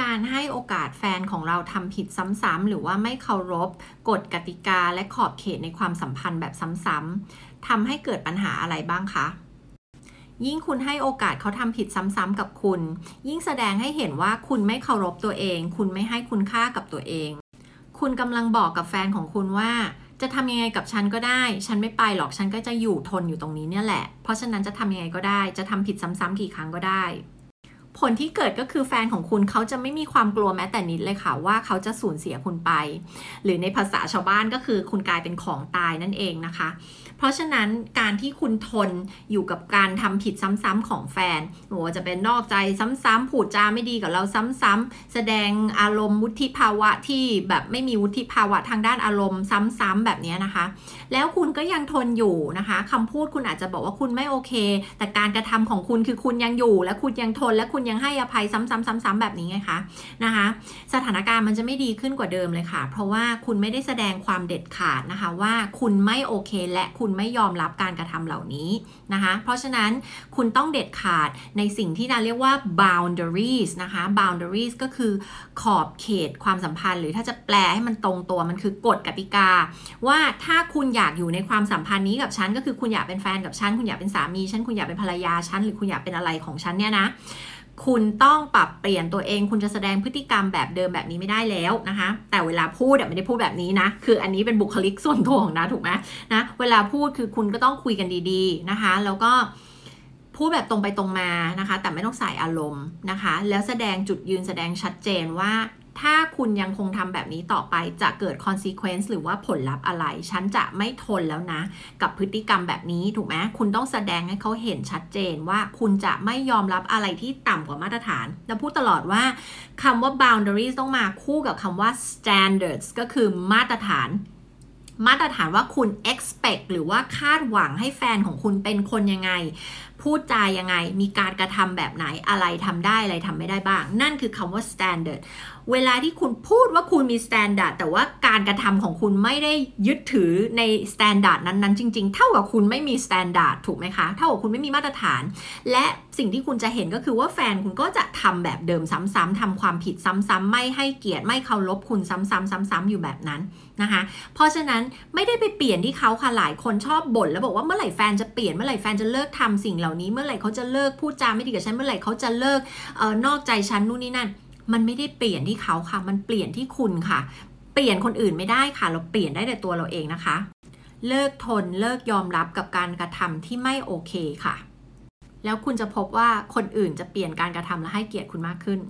การให้โอกาสแฟนของเราทำผิดซ้ำๆหรือว่าไม่เคารพกฎกติกาและขอบเขตในความสัมพันธ์แบบซ้ำๆทำให้เกิดปัญหาอะไรบ้างคะยิ่งคุณให้โอกาสเขาทำผิดซ้ำๆกับคุณ ยิ่งแสดงให้เห็นว่าคุณไม่เคารพตัวเอง คุณไม่ให้คุณค่ากับตัวเอง คุณกำลังบอกกับแฟนของคุณว่า จะทำยังไงกับฉันก็ได้ ฉันไม่ไปหรอกฉันก็จะอยู่ทนอยู่ตรงนี้เนี่ยแหละ เพราะฉะนั้นจะทำยังไงก็ได้ จะทำผิดซ้ำๆกี่ครั้งก็ได้ ผลที่เกิดก็คือแฟนของคุณเขาจะไม่มีความกลัวแม้แต่นิดเลยค่ะว่าเขาจะสูญเสียคุณไป หรือในภาษาชาวบ้านก็คือคุณกลายเป็นของตายนั่นเองนะคะ เพราะฉะนั้นการที่คุณทนอยู่กับการทำผิดซ้ำๆของแฟนหรือว่าจะเป็นนอกใจซ้ำๆผูดจาไม่ดีกับเราซ้ำๆแสดงอารมณ์วุฒิภาวะที่แบบไม่มีวุฒิภาวะทางด้านอารมณ์ซ้ำๆแบบนี้นะคะ แล้วคุณก็ยังทนอยู่นะคะคำพูดคุณอาจจะบอกว่าคุณไม่โอเค แต่การกระทำของคุณคือคุณยังอยู่ และคุณยังทนและคุณยังให้อภัยซ้ำๆๆๆ แบบนี้ไงคะนะคะ สถานการณ์มันจะไม่ดีขึ้นกว่าเดิมเลยค่ะ เพราะว่าคุณไม่ได้แสดงความเด็ดขาดนะคะ ว่าคุณไม่โอเค และคุณไม่ยอมรับการกระทำเหล่านี้นะคะ เพราะฉะนั้นคุณต้องเด็ดขาดในสิ่งที่เราเรียกว่า boundaries นะคะ boundaries ก็คือขอบเขตความสัมพันธ์ หรือถ้าจะแปลให้มันตรงตัวมันคือกฎกติกา ว่าถ้าคุณอยากอยู่ในความสัมพันธ์นี้กับฉันก็คือคุณอยากเป็นแฟนกับฉัน คุณอยากเป็นสามีฉัน คุณอยากเป็นภรรยาฉัน หรือคุณอยากเป็นอะไรของฉันเนี่ยนะ คุณต้องปรับเปลี่ยนตัวเอง คุณจะแสดงพฤติกรรมแบบเดิมแบบนี้ไม่ได้แล้วนะคะ แต่เวลาพูดไม่ได้พูดแบบนี้นะ คืออันนี้เป็นบุคลิกส่วนตัวของนะถูกไหมนะ เวลาพูดคือคุณก็ต้องคุยกันดี ๆนะคะ แล้วก็พูดแบบตรงไปตรงมานะคะ แต่ไม่ต้องใส่อารมณ์นะคะ แล้วแสดงจุดยืนแสดงชัดเจนว่า ถ้าคุณยังคงทำแบบนี้ต่อไปจะเกิด consequence หรือว่าผลลัพธ์อะไร ฉันจะไม่ทนแล้วนะ กับพฤติกรรมแบบนี้ถูกไหมคุณต้องแสดงให้เขาเห็นชัดเจนว่าคุณจะไม่ยอมรับอะไรที่ต่ำกว่ามาตรฐานแล้วพูดตลอดว่าคำว่า boundaries ต้องมาคู่กับคำว่า standards ก็คือมาตรฐาน มาตรฐานว่าคุณ expect หรือว่าคาดหวังให้แฟนของคุณเป็นคนยังไง พูดจายังไง มีการกระทำแบบไหนอะไรทำได้อะไรทำไม่ได้บ้าง นั่นคือคำว่า standard เวลาที่คุณพูดว่าคุณมี standard แต่ว่าการกระทำของคุณไม่ได้ยึดถือใน standard นั้นๆ จริง ๆ เท่ากับคุณไม่มี standard ถูกไหมคะ เท่ากับคุณไม่มีมาตรฐาน และสิ่งที่คุณจะเห็นก็คือว่าแฟนคุณก็จะทำแบบเดิมซ้ำๆทำความผิดซ้ำๆไม่ให้เกียรติไม่เคารพคุณซ้ำๆซ้ำๆอยู่แบบนั้นนะคะ เพราะฉะนั้นไม่ได้ไปเปลี่ยนที่เขาค่ะหลายคนชอบบ่นแล้วบอกว่าเมื่อไหร่แฟนจะเปลี่ยนเมื่อไหร่แฟนจะเลิกทำสิ่งเหล่านี้ เมื่อไหร่เขาจะเลิกพูดจาไม่ดีกับฉันเมื่อไหร่เขาจะเลิกเออนอกใจฉันนู่นนี่นั่น มันไม่ได้เปลี่ยนที่เขาค่ะ มันเปลี่ยนที่คุณค่ะ เปลี่ยนคนอื่นไม่ได้ค่ะ เราเปลี่ยนได้แต่ตัวเราเองนะคะ เลิกทนเลิกยอมรับกับการกระทำที่ไม่โอเคค่ะ แล้วคุณจะพบว่าคนอื่นจะเปลี่ยนการกระทำและให้เกียรติคุณมากขึ้น